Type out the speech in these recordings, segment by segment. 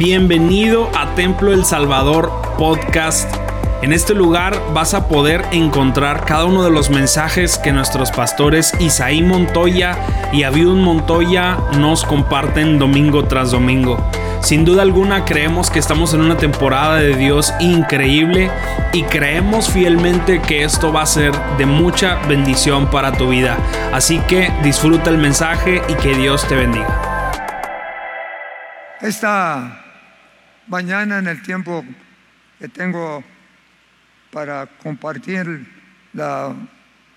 Bienvenido a Templo El Salvador Podcast. En este lugar vas a poder encontrar cada uno de los mensajes que nuestros pastores Isaí Montoya y Abiud Montoya nos comparten domingo tras domingo. Sin duda alguna creemos que estamos en una temporada de Dios increíble y creemos fielmente que esto va a ser de mucha bendición para tu vida. Así que disfruta el mensaje y que Dios te bendiga. Mañana en el tiempo que tengo para compartir la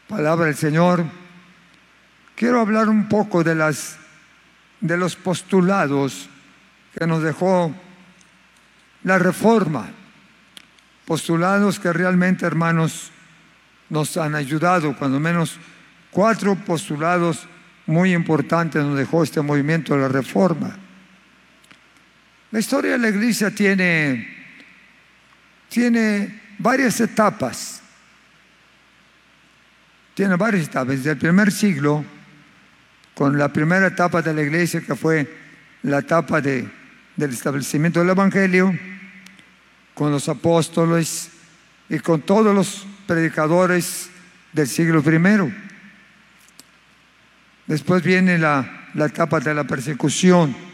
palabra del Señor, quiero hablar un poco de las de los postulados que nos dejó la reforma. Postulados que realmente, hermanos, nos han ayudado, cuando menos cuatro postulados muy importantes nos dejó este movimiento de la reforma. La historia de la iglesia tiene, tiene varias etapas. Tiene varias etapas. Desde el primer siglo, con la primera etapa de la iglesia, que fue la etapa de, del establecimiento del Evangelio, con los apóstoles y con todos los predicadores del siglo I. Después viene la, la etapa de la persecución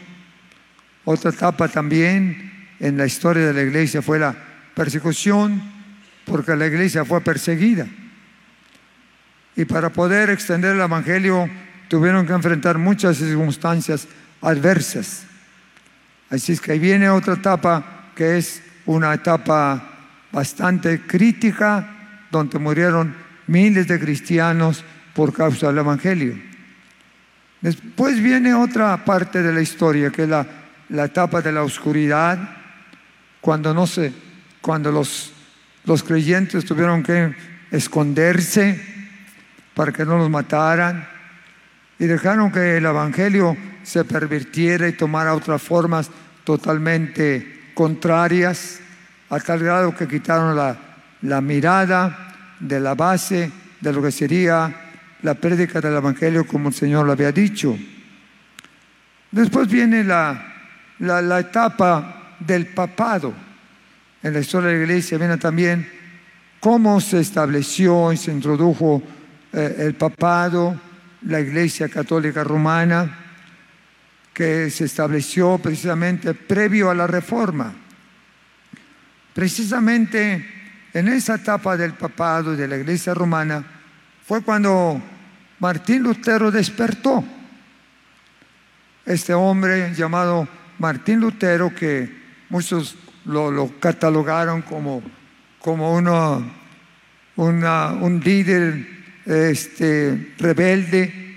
otra etapa también en la historia de la iglesia fue la persecución, porque la iglesia fue perseguida. Y para poder extender el Evangelio tuvieron que enfrentar muchas circunstancias adversas. Así es que ahí viene otra etapa que es una etapa bastante crítica, donde murieron miles de cristianos por causa del Evangelio. Después viene otra parte de la historia, que es la la etapa de la oscuridad, cuando no se, cuando los, los creyentes tuvieron que esconderse para que no los mataran y dejaron que el evangelio se pervirtiera y tomara otras formas totalmente contrarias, a tal grado que quitaron la, la mirada de la base de lo que sería la prédica del evangelio como el Señor lo había dicho. Después viene la, la, etapa del papado. En la historia de la iglesia viene también cómo se estableció y se introdujo eh, el papado, la iglesia católica romana, que se estableció precisamente previo a la reforma. Precisamente en esa etapa del papado de la iglesia romana fue cuando Martín Lutero despertó. Este hombre llamado Martín Lutero, que muchos lo, catalogaron como, como uno, un líder este, rebelde,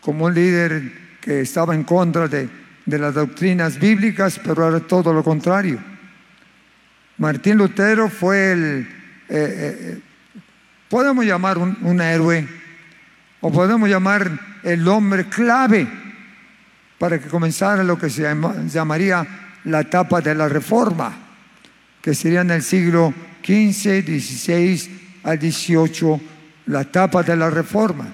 como un líder que estaba en contra de, las doctrinas bíblicas, pero era todo lo contrario. Martín Lutero fue el, eh, eh, podemos llamar un, un héroe, o podemos llamar el hombre clave para que comenzara lo que se llamaría la etapa de la reforma, que sería en el siglo XV, XVI al XVIII, la etapa de la reforma.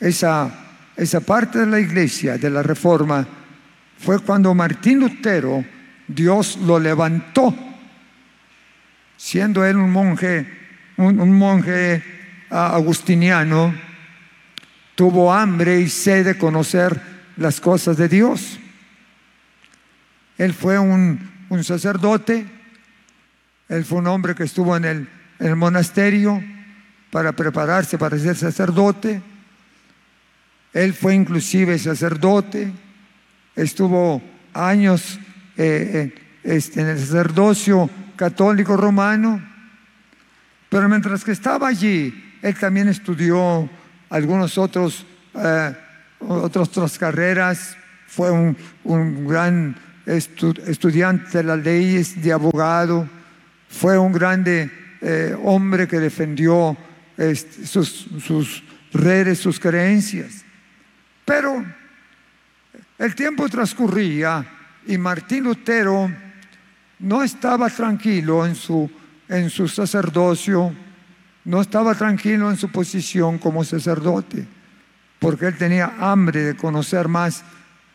Esa, esa parte de la iglesia de la reforma fue cuando Martín Lutero, Dios lo levantó, siendo él un monje, un monje ah, agustiniano, tuvo hambre y sed de conocer las cosas de Dios. Él fue un, sacerdote, él fue un hombre que estuvo en el, el, monasterio para prepararse para ser sacerdote. Él fue inclusive sacerdote, estuvo años eh, este, en el sacerdocio católico romano, pero mientras que estaba allí, él también estudió algunos otros eh, otras, carreras, fue un, gran estudiante de las leyes, de abogado, fue un grande eh, hombre que defendió este, sus, sus redes, sus creencias. Pero el tiempo transcurría y Martín Lutero no estaba tranquilo en su, en su sacerdocio, no estaba tranquilo en su posición como sacerdote porque él tenía hambre de conocer más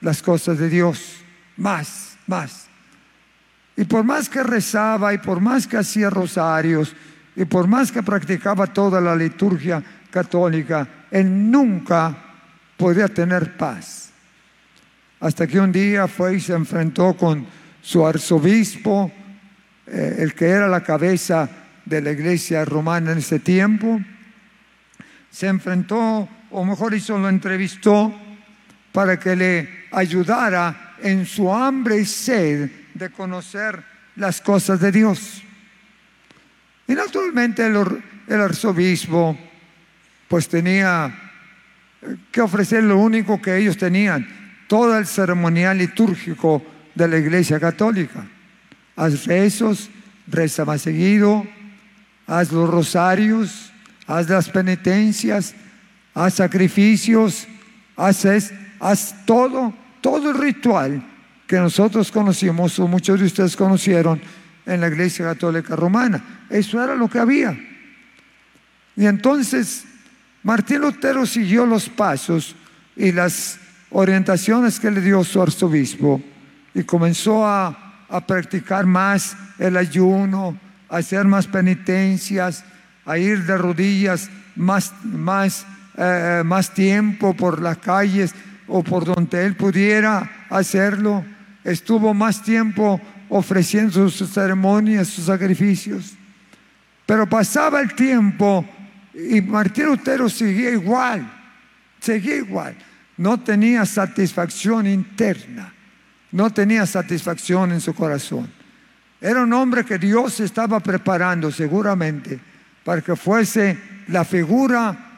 las cosas de Dios, más. más. Y por más que rezaba y por más que hacía rosarios y por más que practicaba toda la liturgia católica, él nunca podía tener paz. Hasta que un día fue y se enfrentó con su arzobispo, eh, el que era la cabeza de la iglesia romana en ese tiempo, se enfrentó, o mejor dicho, lo entrevistó para que le ayudara en su hambre y sed de conocer las cosas de Dios. Y naturalmente el, el arzobispo pues tenía que ofrecer lo único que ellos tenían, todo el ceremonial litúrgico de la iglesia católica. Haz rezos, reza más seguido, haz los rosarios, haz las penitencias, haz sacrificios, haz, haz todo, todo el ritual que nosotros conocimos o muchos de ustedes conocieron en la iglesia católica romana. Eso era lo que había. Y entonces Martín Lutero siguió los pasos y las orientaciones que le dio su arzobispo y comenzó a, practicar más el ayuno, a hacer más penitencias, a ir de rodillas más, más, eh, más tiempo por las calles o por donde él pudiera hacerlo. Estuvo más tiempo ofreciendo sus ceremonias, sus sacrificios. Pero pasaba el tiempo y Martín Lutero seguía igual, seguía igual. No tenía satisfacción interna, no tenía satisfacción en su corazón. Era un hombre que Dios estaba preparando seguramente para que fuese la figura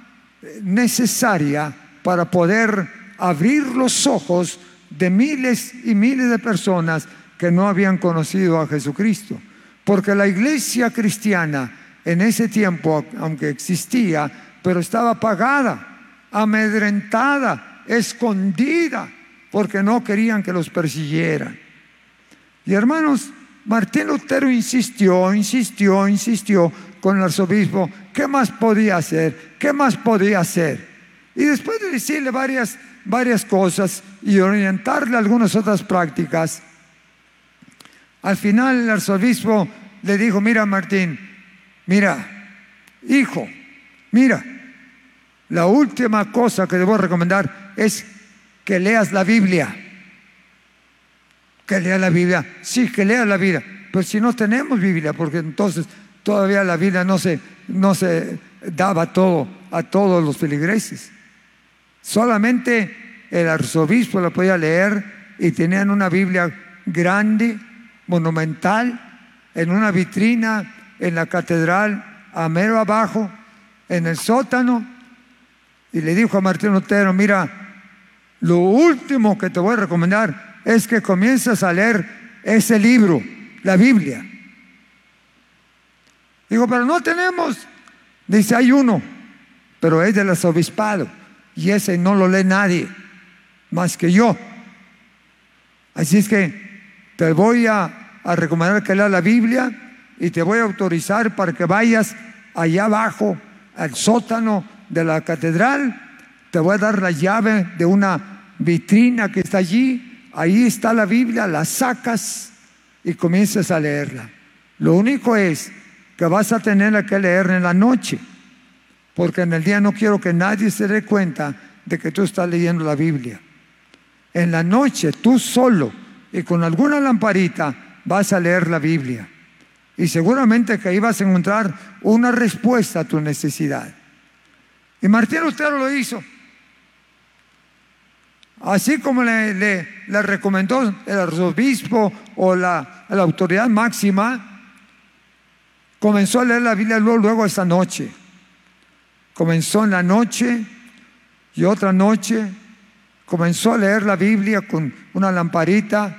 necesaria para poder abrir los ojos de miles y miles de personas que no habían conocido a Jesucristo. Porque la iglesia cristiana en ese tiempo, aunque existía, pero estaba apagada, amedrentada, escondida, porque no querían que los persiguieran. Y hermanos, Martín Lutero insistió, insistió, insistió con el arzobispo, ¿qué más podía hacer? ¿Qué más podía hacer? Y después de decirle varias, varias cosas y orientarle algunas otras prácticas, al final el arzobispo le dijo, mira Martín, Mira, hijo, mira, la última cosa que debo recomendar es que leas la Biblia. Que leas la Biblia. Sí, que leas la Biblia. Pero si no tenemos Biblia, porque entonces todavía la Biblia no se, no se daba todo a todos los feligreses. Solamente el arzobispo la podía leer y tenían una Biblia grande, monumental, en una vitrina en la catedral, a mero abajo, en el sótano, y le dijo a Martín Lutero, mira, lo último que te voy a recomendar es que comiences a leer ese libro, la Biblia. Digo, pero no tenemos. Dice, hay uno, pero es del arzobispado, y ese no lo lee nadie, más que yo. Así es que te voy a, a recomendar que leas la Biblia y te voy a autorizar para que vayas allá abajo al sótano de la catedral. Te voy a dar la llave de una vitrina que está allí. Ahí está la Biblia, la sacas y comienzas a leerla. Lo único es que vas a tener que leer en la noche, porque en el día no quiero que nadie se dé cuenta de que tú estás leyendo la Biblia. En la noche, tú solo y con alguna lamparita, vas a leer la Biblia. Y seguramente que ibas a encontrar una respuesta a tu necesidad. Y Martín Lutero lo hizo. Así como le, recomendó el arzobispo o la, autoridad máxima, comenzó a leer la Biblia luego, luego esa noche. Comenzó en la noche y otra noche comenzó a leer la Biblia con una lamparita,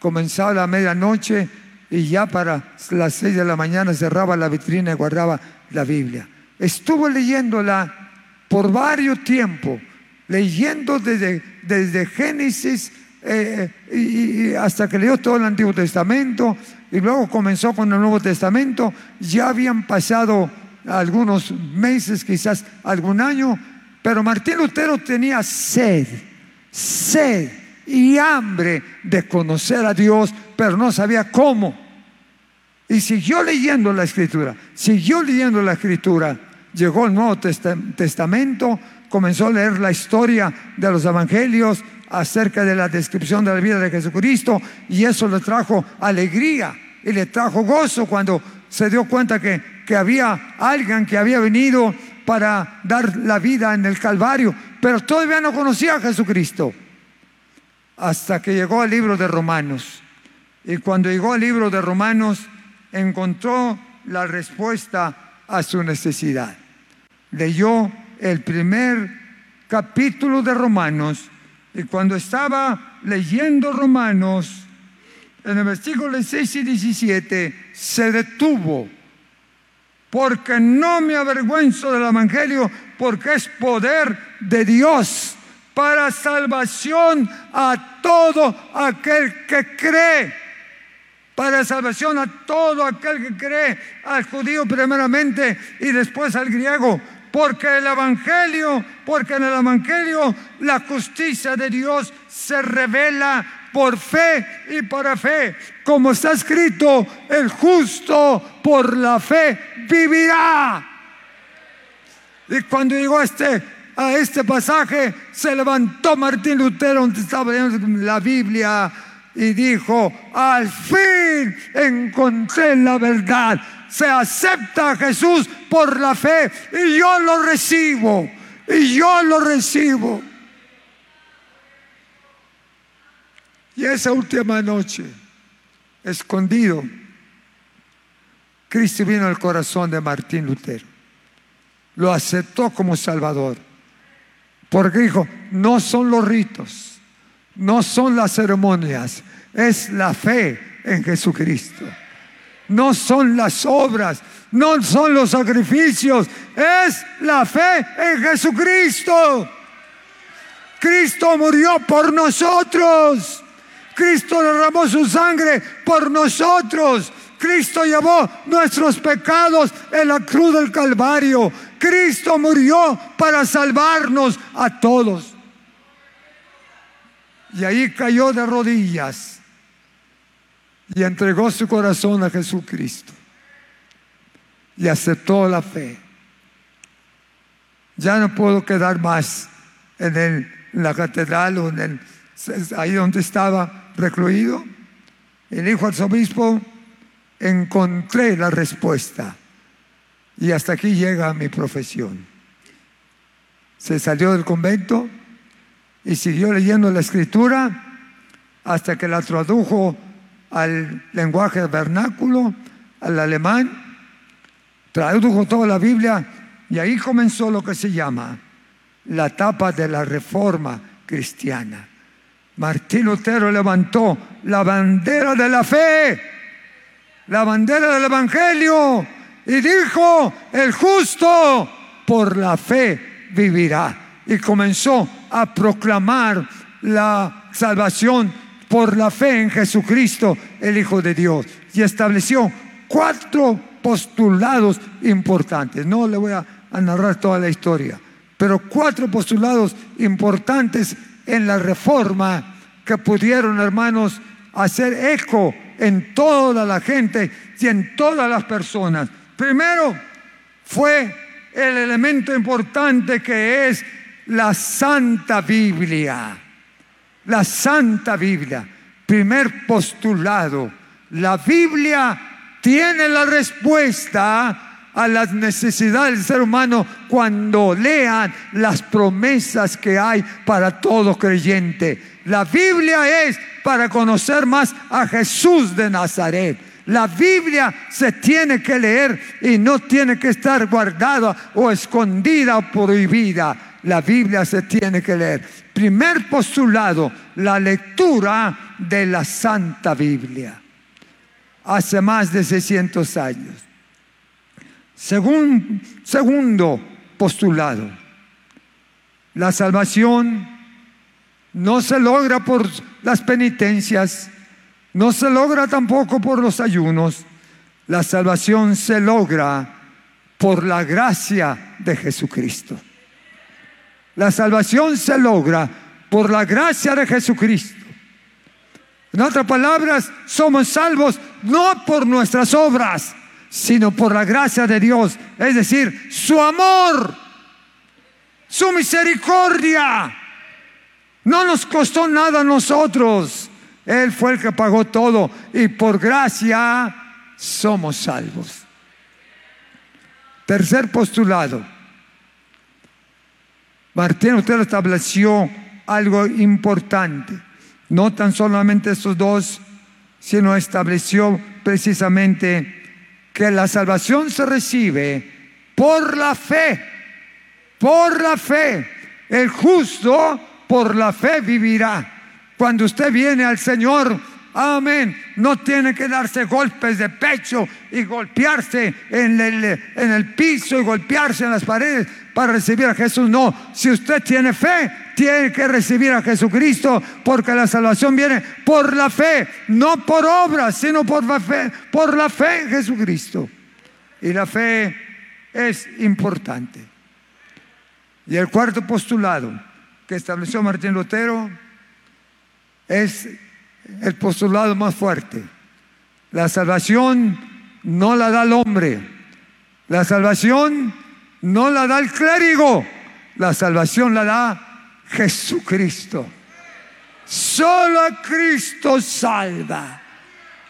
comenzó a la medianoche y ya para las seis de la mañana cerraba la vitrina y guardaba la Biblia. Estuvo leyéndola por varios tiempos, leyendo desde, desde Génesis eh, y, hasta que leyó todo el Antiguo Testamento y luego comenzó con el Nuevo Testamento. Ya habían pasado algunos meses, quizás algún año, pero Martín Lutero tenía sed, sed y hambre de conocer a Dios, pero no sabía cómo. Y siguió leyendo la escritura, siguió leyendo la escritura. Llegó el Nuevo Testamento, comenzó a leer la historia de los evangelios acerca de la descripción de la vida de Jesucristo y eso le trajo alegría y le trajo gozo cuando se dio cuenta que, que había alguien que había venido para dar la vida en el Calvario, pero todavía no conocía a Jesucristo hasta que llegó al libro de Romanos. Y cuando llegó al libro de Romanos, encontró la respuesta a su necesidad. Leyó el primer capítulo de Romanos y cuando estaba leyendo Romanos, en el versículo 16 y 17, se detuvo, porque no me avergüenzo del Evangelio, porque es poder de Dios para salvación a todo aquel que cree. Para salvación a todo aquel que cree, al judío primeramente y después al griego. Porque el Evangelio, porque en el Evangelio la justicia de Dios se revela por fe y para fe. Como está escrito, el justo por la fe vivirá. Y cuando llegó este a este pasaje, se levantó Martín Lutero, donde estaba leyendo la Biblia, y dijo, al fin encontré la verdad. Se acepta a Jesús por la fe y yo lo recibo, y yo lo recibo. Y esa última noche, escondido, Cristo vino al corazón de Martín Lutero. Lo aceptó como Salvador. Porque dijo, no son los ritos, no son las ceremonias, es la fe en Jesucristo. No son las obras, no son los sacrificios, es la fe en Jesucristo. Cristo murió por nosotros. Cristo derramó su sangre por nosotros. Cristo llevó nuestros pecados en la cruz del Calvario. Cristo murió para salvarnos a todos. Y ahí cayó de rodillas y entregó su corazón a Jesucristo. Y aceptó la fe. Ya no puedo quedar más en, la catedral o en ahí donde estaba recluido. El hijo arzobispo encontré la respuesta. Y hasta aquí llega mi profesión. Se salió del convento y siguió leyendo la escritura hasta que la tradujo al lenguaje vernáculo, al alemán, tradujo toda la Biblia y ahí comenzó lo que se llama la etapa de la reforma cristiana. Martín Lutero levantó la bandera de la fe, la bandera del Evangelio y dijo, el justo por la fe vivirá. Y comenzó a proclamar la salvación por la fe en Jesucristo, el Hijo de Dios. Y estableció cuatro postulados importantes. No le voy a, narrar toda la historia, pero cuatro postulados importantes en la reforma que pudieron, hermanos, hacer eco en toda la gente y en todas las personas. Primero fue el elemento importante que es la Santa Biblia. La Santa Biblia. Primer postulado. La Biblia tiene la respuesta a las necesidades del ser humano cuando lean las promesas que hay para todo creyente. La Biblia es para conocer más a Jesús de Nazaret. La Biblia se tiene que leer y no tiene que estar guardada o escondida o prohibida. La Biblia se tiene que leer. Primer postulado, la lectura de la Santa Biblia. Hace más de 600 años. segundo postulado, la salvación no se logra por las penitencias, no se logra tampoco por los ayunos. La salvación se logra por la gracia de Jesucristo. La salvación se logra por la gracia de Jesucristo. En otras palabras, somos salvos no por nuestras obras, sino por la gracia de Dios, es decir, su amor, su misericordia. No nos costó nada a nosotros. Él fue el que pagó todo y por gracia somos salvos. Tercer postulado. Martín usted estableció algo importante. No tan solamente estos dos, sino estableció precisamente que la salvación se recibe por la fe, por la fe. El justo por la fe vivirá. Cuando usted viene al Señor, amén, no tiene que darse golpes de pecho y golpearse en el, en el piso y golpearse en las paredes para recibir a Jesús. No, si usted tiene fe, tiene que recibir a Jesucristo porque la salvación viene por la fe, no por obras, sino por la fe, por la fe en Jesucristo. Y la fe es importante. Y el cuarto postulado que estableció Martín Lutero es el postulado más fuerte. La salvación no la da el hombre. La salvación no la da el clérigo. La salvación la da Jesucristo. Solo Cristo salva.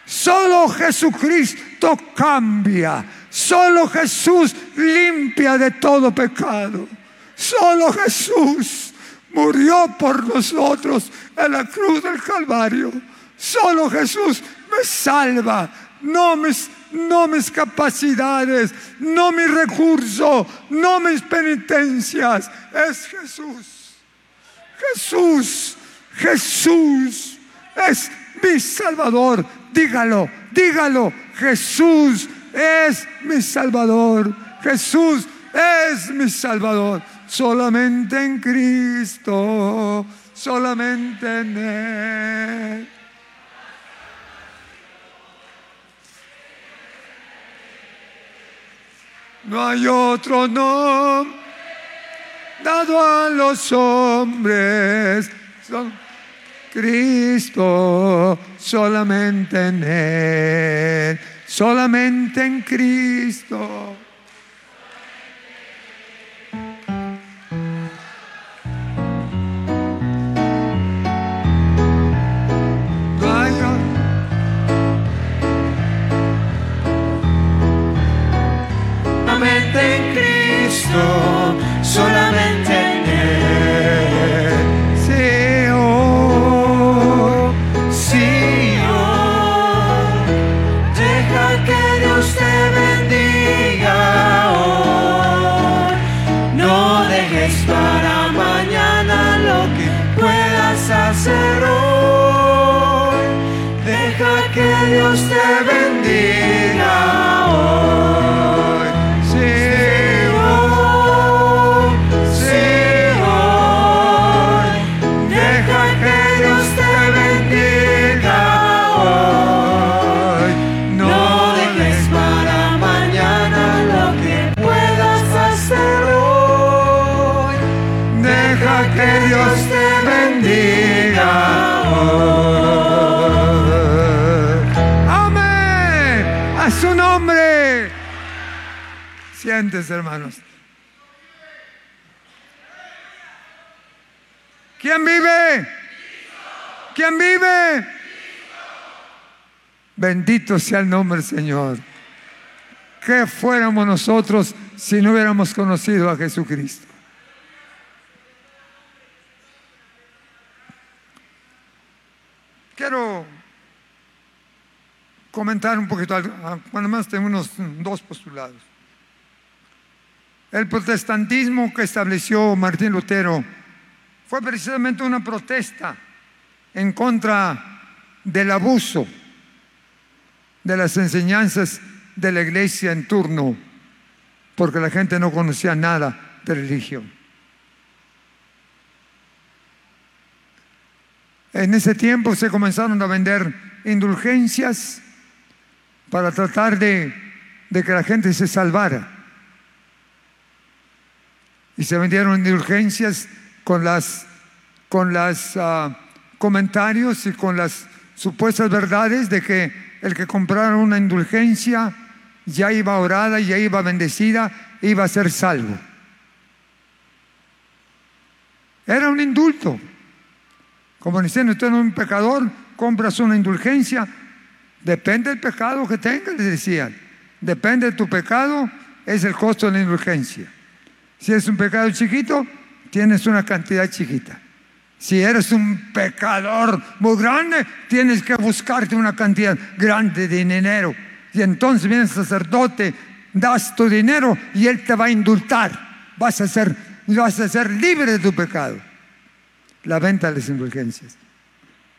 Solo Jesucristo cambia. Solo Jesús limpia de todo pecado. Solo Jesús murió por nosotros en la cruz del Calvario. Solo Jesús me salva. No mis, no mis capacidades, no mi recurso, no mis penitencias. Es Jesús. Jesús, Jesús es mi Salvador. Dígalo, dígalo. Jesús es mi Salvador. Jesús es mi Salvador. Solamente en Cristo, solamente en Él. No hay otro nombre dado a los hombres. Son Cristo, solamente en Él, solamente en Cristo. Solamente en Él. Sí, oh, Sí, oh, deja que Dios te bendiga hoy. No dejes para mañana lo que puedas hacer hoy. Deja que Dios te bendiga Hermanos. ¿Quién vive? ¿Quién vive? Bendito sea el nombre del Señor. ¿Qué fuéramos nosotros si no hubiéramos conocido a Jesucristo? Quiero comentar un poquito, algo. Ah, más tengo unos dos postulados. El protestantismo que estableció Martín Lutero fue precisamente una protesta en contra del abuso de las enseñanzas de la iglesia en turno, porque la gente no conocía nada de religión. En ese tiempo se comenzaron a vender indulgencias para tratar de, que la gente se salvara. Y se vendieron indulgencias con las, con las ah, comentarios y con las supuestas verdades de que el que comprara una indulgencia ya iba orada, ya iba bendecida, iba a ser salvo. Era un indulto. Como diciendo, usted no es un pecador, compras una indulgencia. Depende del pecado que tengas, le decían. Depende de tu pecado, es el costo de la indulgencia. Si es un pecado chiquito, tienes una cantidad chiquita. Si eres un pecador muy grande, tienes que buscarte una cantidad grande de dinero. Y entonces viene el sacerdote, das tu dinero y él te va a indultar. Vas a ser, vas a ser libre de tu pecado. La venta de las indulgencias.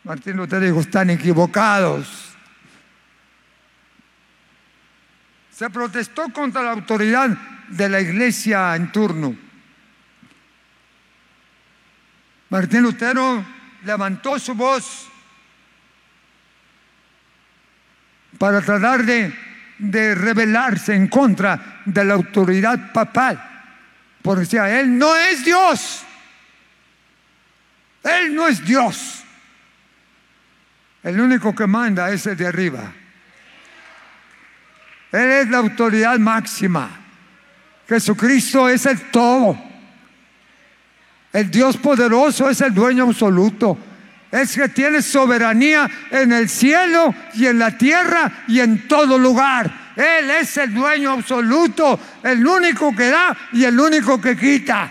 Martín Lutero dijo, están equivocados. Se protestó contra la autoridad de la iglesia en turno. Martín Lutero levantó su voz para tratar de, de rebelarse en contra de la autoridad papal. Porque decía, Él no es Dios. Él no es Dios. El único que manda es el de arriba. Él es la autoridad máxima. Jesucristo es el todo. El Dios poderoso es el dueño absoluto. Es que tiene soberanía en el cielo y en la tierra y en todo lugar. Él es el dueño absoluto, el único que da y el único que quita.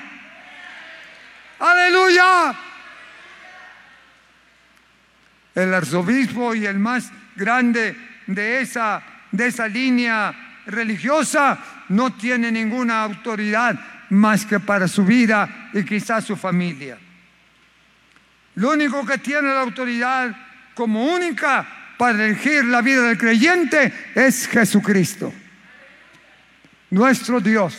Aleluya. El arzobispo y el más grande de esa, de esa línea religiosa no tiene ninguna autoridad más que para su vida y quizás su familia. Lo único que tiene la autoridad como única para elegir la vida del creyente es Jesucristo, nuestro Dios.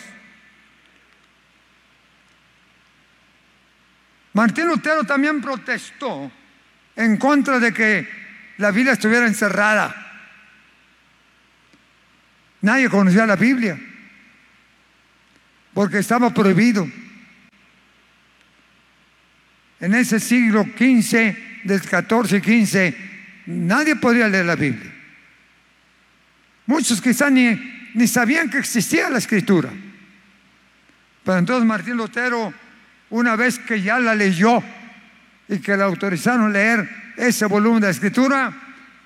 Martín Lutero también protestó en contra de que la Biblia estuviera encerrada. Nadie conocía la Biblia porque estaba prohibido. En ese siglo XV, del 14 y 15, nadie podía leer la Biblia. Muchos quizás ni, ni sabían que existía la escritura. Pero entonces Martín Lutero, una vez que ya la leyó y que le autorizaron leer ese volumen de escritura,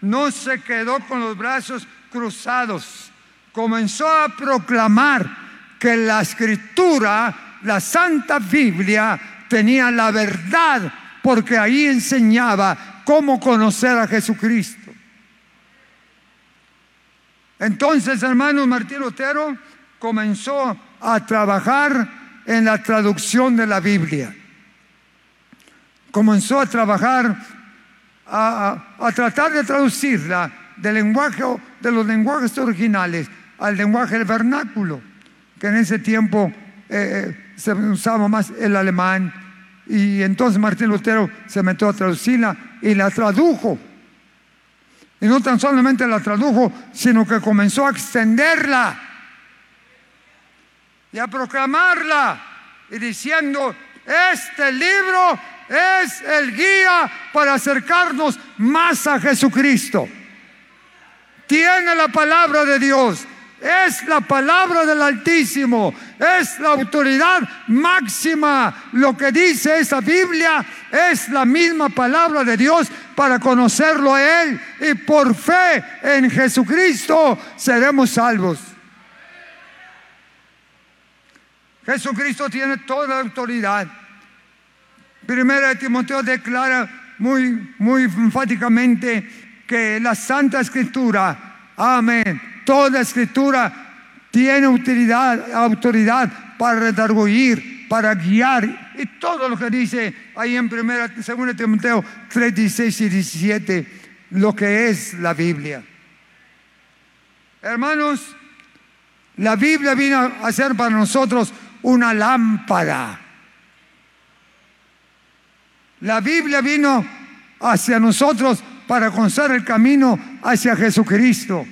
no se quedó con los brazos cruzados. Comenzó a proclamar que la escritura, la Santa Biblia, tenía la verdad porque ahí enseñaba cómo conocer a Jesucristo. Entonces, hermano Martín Lutero comenzó a trabajar en la traducción de la Biblia. Comenzó a trabajar, a, a tratar de traducirla del lenguaje, de los lenguajes originales al lenguaje del vernáculo que en ese tiempo eh, eh, se usaba más el alemán. Y entonces Martín Lutero se metió a traducirla y la tradujo. Y no tan solamente la tradujo, sino que comenzó a extenderla y a proclamarla y diciendo, este libro es el guía para acercarnos más a Jesucristo. Tiene la palabra de Dios, es la palabra del Altísimo, es la autoridad máxima. Lo que dice esa Biblia es la misma palabra de Dios para conocerlo a Él y por fe en Jesucristo seremos salvos. Jesucristo tiene toda la autoridad. Primera de Timoteo declara muy, muy enfáticamente que la Santa Escritura, amén Toda escritura tiene utilidad, autoridad para redarguir, para guiar. Y todo lo que dice ahí en primera, segunda Timoteo 3, 16 y 17, lo que es la Biblia. Hermanos, la Biblia vino a ser para nosotros una lámpara. La Biblia vino hacia nosotros para conocer el camino hacia Jesucristo.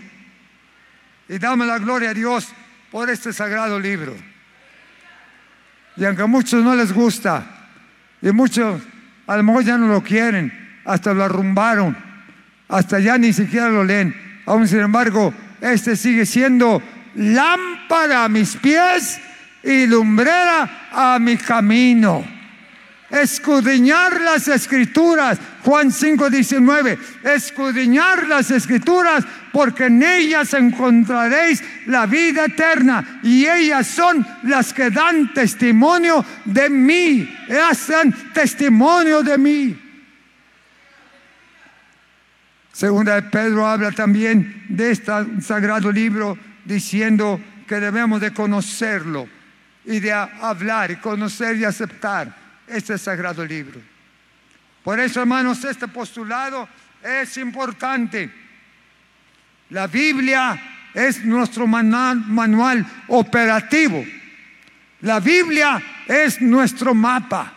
Y damos la gloria a Dios por este sagrado libro. Y aunque a muchos no les gusta, y muchos a lo mejor ya no lo quieren, hasta lo arrumbaron, hasta ya ni siquiera lo leen. Aún sin embargo, este sigue siendo lámpara a mis pies y lumbrera a mi camino. Escudriñar las escrituras, Juan 5, 19, escudriñar las escrituras porque en ellas encontraréis la vida eterna y ellas son las que dan testimonio de mí, hacen testimonio de mí. Segunda de Pedro habla también de este sagrado libro diciendo que debemos de conocerlo y de hablar y conocer y aceptar este sagrado libro. Por eso, hermanos, este postulado es importante. La Biblia es nuestro manual, operativo. La Biblia es nuestro mapa.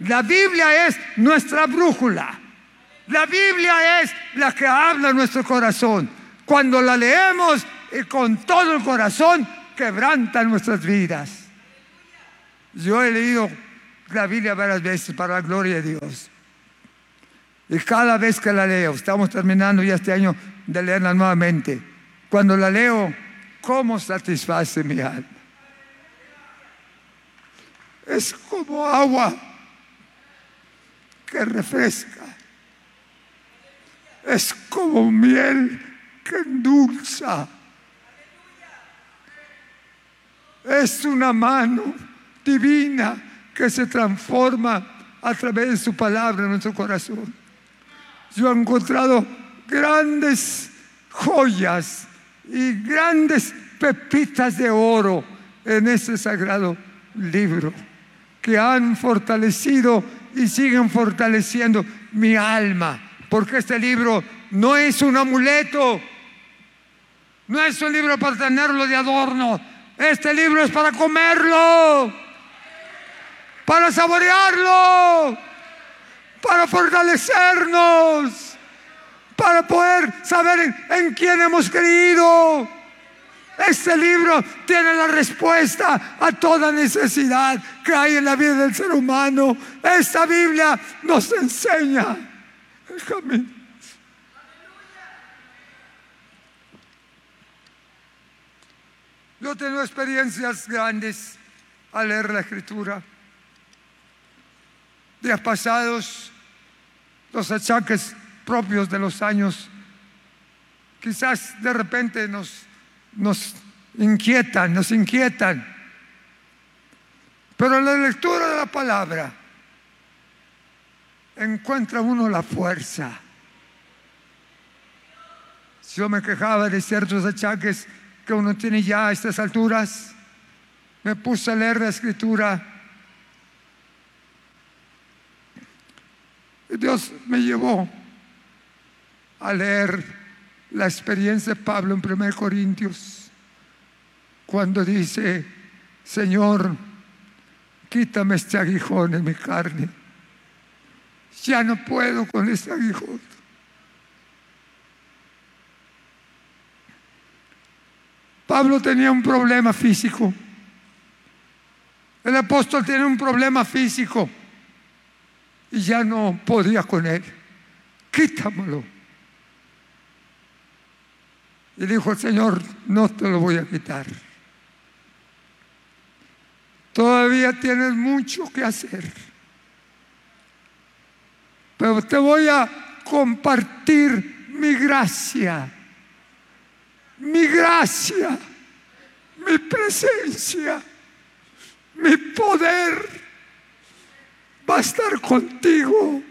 La Biblia es nuestra brújula. La Biblia es la que habla nuestro corazón. Cuando la leemos y con todo el corazón, quebranta nuestras vidas. Yo he leído la Biblia varias veces para la gloria de Dios. Y cada vez que la leo, estamos terminando ya este año de leerla nuevamente, cuando la leo, ¿cómo satisface mi alma? Es como agua que refresca. Es como miel que endulza. Es una mano divina que se transforma a través de su palabra en nuestro corazón. Yo he encontrado grandes joyas y grandes pepitas de oro en ese sagrado libro que han fortalecido y siguen fortaleciendo mi alma, porque este libro no es un amuleto, no es un libro para tenerlo de adorno, este libro es para comerlo, para saborearlo, para fortalecernos, para poder saber en, quién hemos creído. Este libro tiene la respuesta a toda necesidad que hay en la vida del ser humano. Esta Biblia nos enseña el. Yo tengo experiencias grandes al leer la escritura. Días pasados, los achaques propios de los años, quizás de repente nos, nos inquietan, nos inquietan. Pero en la lectura de la palabra encuentra uno la fuerza. Si yo me quejaba de ciertos achaques, que uno tiene ya a estas alturas, me puse a leer la escritura. Dios me llevó a leer la experiencia de Pablo en 1 Corintios, cuando dice, Señor, quítame este aguijón en mi carne. Ya no puedo con este aguijón. Pablo tenía un problema físico. El apóstol tiene un problema físico y ya no podía con él. Quítamelo. Y dijo el Señor, no te lo voy a quitar. Todavía tienes mucho que hacer. Pero te voy a compartir mi gracia mi gracia, mi presencia, mi poder va a estar contigo.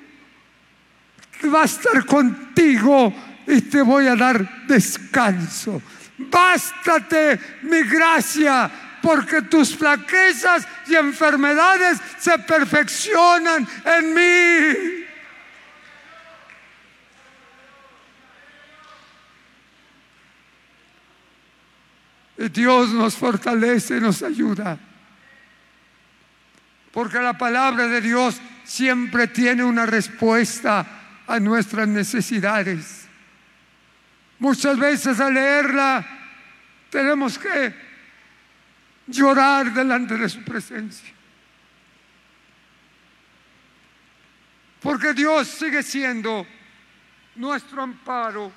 Va a estar contigo y te voy a dar descanso. Bástate mi gracia, porque tus flaquezas y enfermedades se perfeccionan en mí. Dios nos fortalece, nos ayuda. Porque la palabra de Dios siempre tiene una respuesta a nuestras necesidades. Muchas veces al leerla tenemos que llorar delante de su presencia. Porque Dios sigue siendo nuestro amparo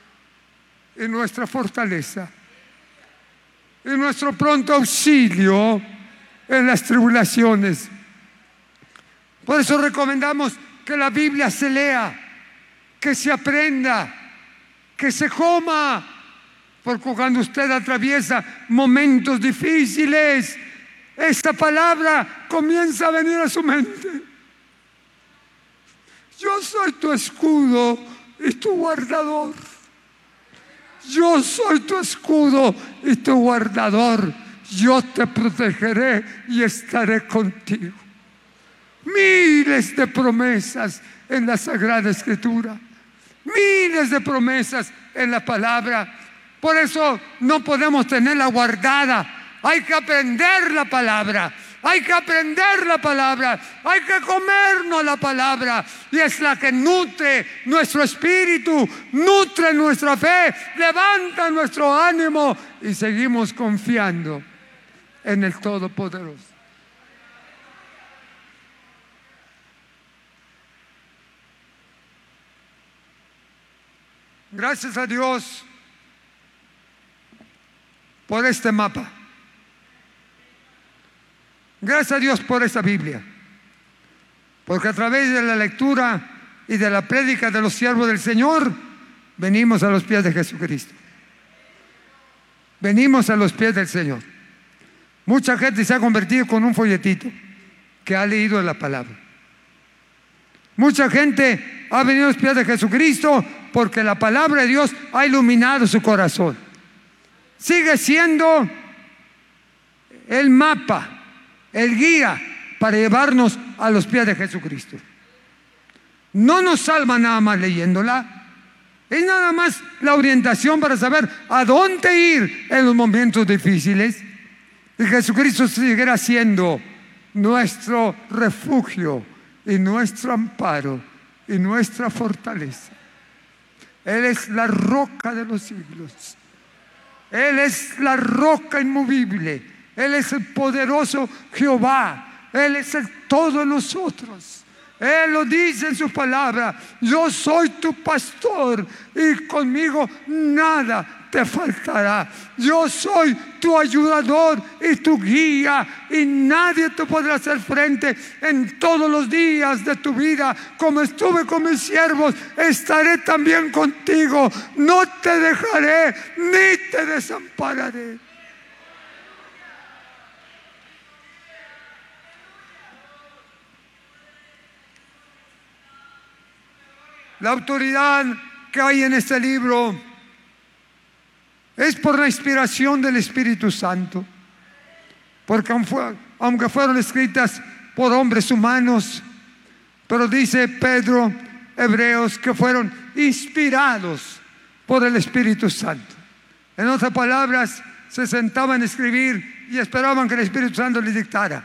y nuestra fortaleza y nuestro pronto auxilio en las tribulaciones. Por eso recomendamos que la Biblia se lea, que se aprenda, que se coma, porque cuando usted atraviesa momentos difíciles, esta palabra comienza a venir a su mente. Yo soy tu escudo y tu guardador. Yo soy tu escudo y tu guardador. Yo te protegeré y estaré contigo. Miles de promesas en la Sagrada Escritura. Miles de promesas en la palabra. Por eso no podemos tenerla guardada. Hay que aprender la palabra. Hay que aprender la palabra, hay que comernos la palabra y es la que nutre nuestro espíritu, nutre nuestra fe, levanta nuestro ánimo y seguimos confiando en el Todopoderoso. Gracias a Dios por este mapa. Gracias a Dios por esta Biblia. Porque a través de la lectura y de la prédica de los siervos del Señor, venimos a los pies de Jesucristo. Venimos a los pies del Señor. Mucha gente se ha convertido con un folletito que ha leído la palabra. Mucha gente ha venido a los pies de Jesucristo porque la palabra de Dios ha iluminado su corazón. Sigue siendo el mapa el guía para llevarnos a los pies de Jesucristo. No nos salva nada más leyéndola. Es nada más la orientación para saber a dónde ir en los momentos difíciles. Y Jesucristo seguirá siendo nuestro refugio y nuestro amparo y nuestra fortaleza. Él es la roca de los siglos. Él es la roca inmovible él es el poderoso Jehová. Él es el todo nosotros. Él lo dice en su palabra. Yo soy tu pastor y conmigo nada te faltará. Yo soy tu ayudador y tu guía y nadie te podrá hacer frente en todos los días de tu vida. Como estuve con mis siervos, estaré también contigo. No te dejaré ni te desampararé. La autoridad que hay en este libro es por la inspiración del Espíritu Santo. Porque aunque fueron escritas por hombres humanos, pero dice Pedro, Hebreos, que fueron inspirados por el Espíritu Santo. En otras palabras, se sentaban a escribir y esperaban que el Espíritu Santo les dictara.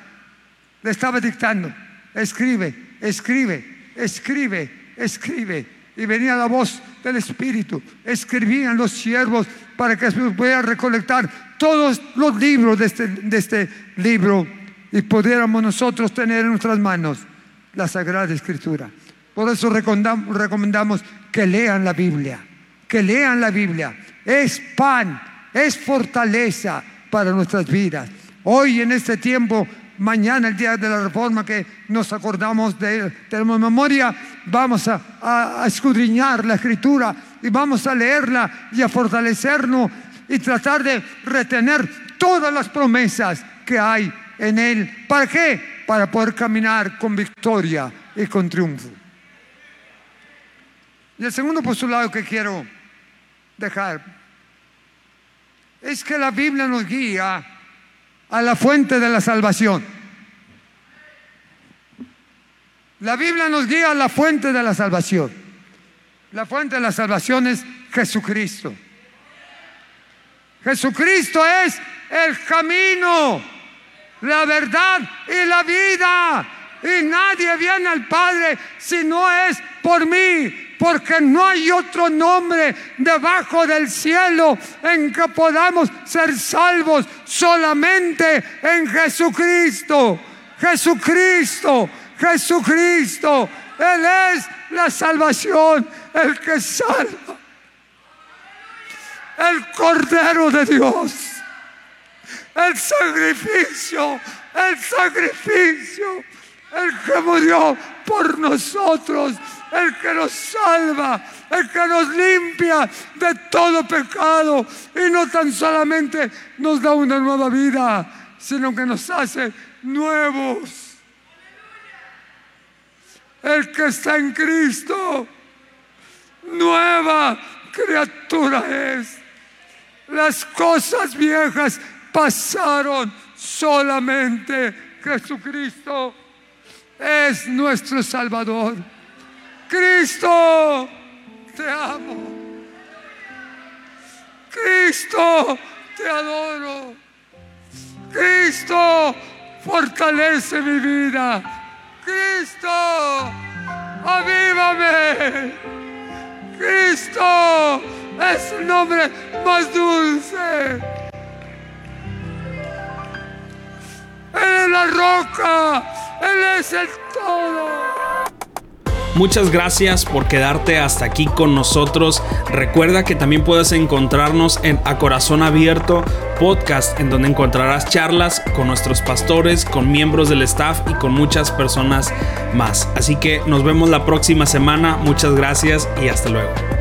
Le estaba dictando, escribe, escribe, escribe, escribe. Y venía la voz del Espíritu. Escribían los siervos para que se pudiera recolectar todos los libros de este, de este libro y pudiéramos nosotros tener en nuestras manos la Sagrada Escritura. Por eso recomendamos, que lean la Biblia, que lean la Biblia. Es pan, es fortaleza para nuestras vidas. Hoy en este tiempo mañana, el día de la reforma, que nos acordamos de, tenemos memoria, vamos a, escudriñar la escritura y vamos a leerla y a fortalecernos y tratar de retener todas las promesas que hay en él. ¿Para qué? Para poder caminar con victoria y con triunfo. Y el segundo postulado que quiero dejar es que la Biblia nos guía a la fuente de la salvación. La Biblia nos guía a la fuente de la salvación. La fuente de la salvación es Jesucristo. Jesucristo es el camino, la verdad y la vida. Y nadie viene al Padre si no es por mí porque no hay otro nombre debajo del cielo en que podamos ser salvos solamente en Jesucristo. Jesucristo, Jesucristo, Él es la salvación, el que salva. El Cordero de Dios. El sacrificio, el sacrificio, el que murió por nosotros, el que nos salva, el que nos limpia de todo pecado y no tan solamente nos da una nueva vida, sino que nos hace nuevos. El que está en Cristo, nueva criatura es. Las cosas viejas pasaron solamente Jesucristo es nuestro Salvador. Cristo, te amo. Cristo, te adoro. Cristo, fortalece mi vida. Cristo, avívame. Cristo es el nombre más dulce. Él es la roca, Él es el todo. Muchas gracias por quedarte hasta aquí con nosotros. Recuerda que también puedes encontrarnos en A Corazón Abierto podcast, en donde encontrarás charlas con nuestros pastores, con miembros del staff y con muchas personas más. Así que nos vemos la próxima semana. Muchas gracias y hasta luego.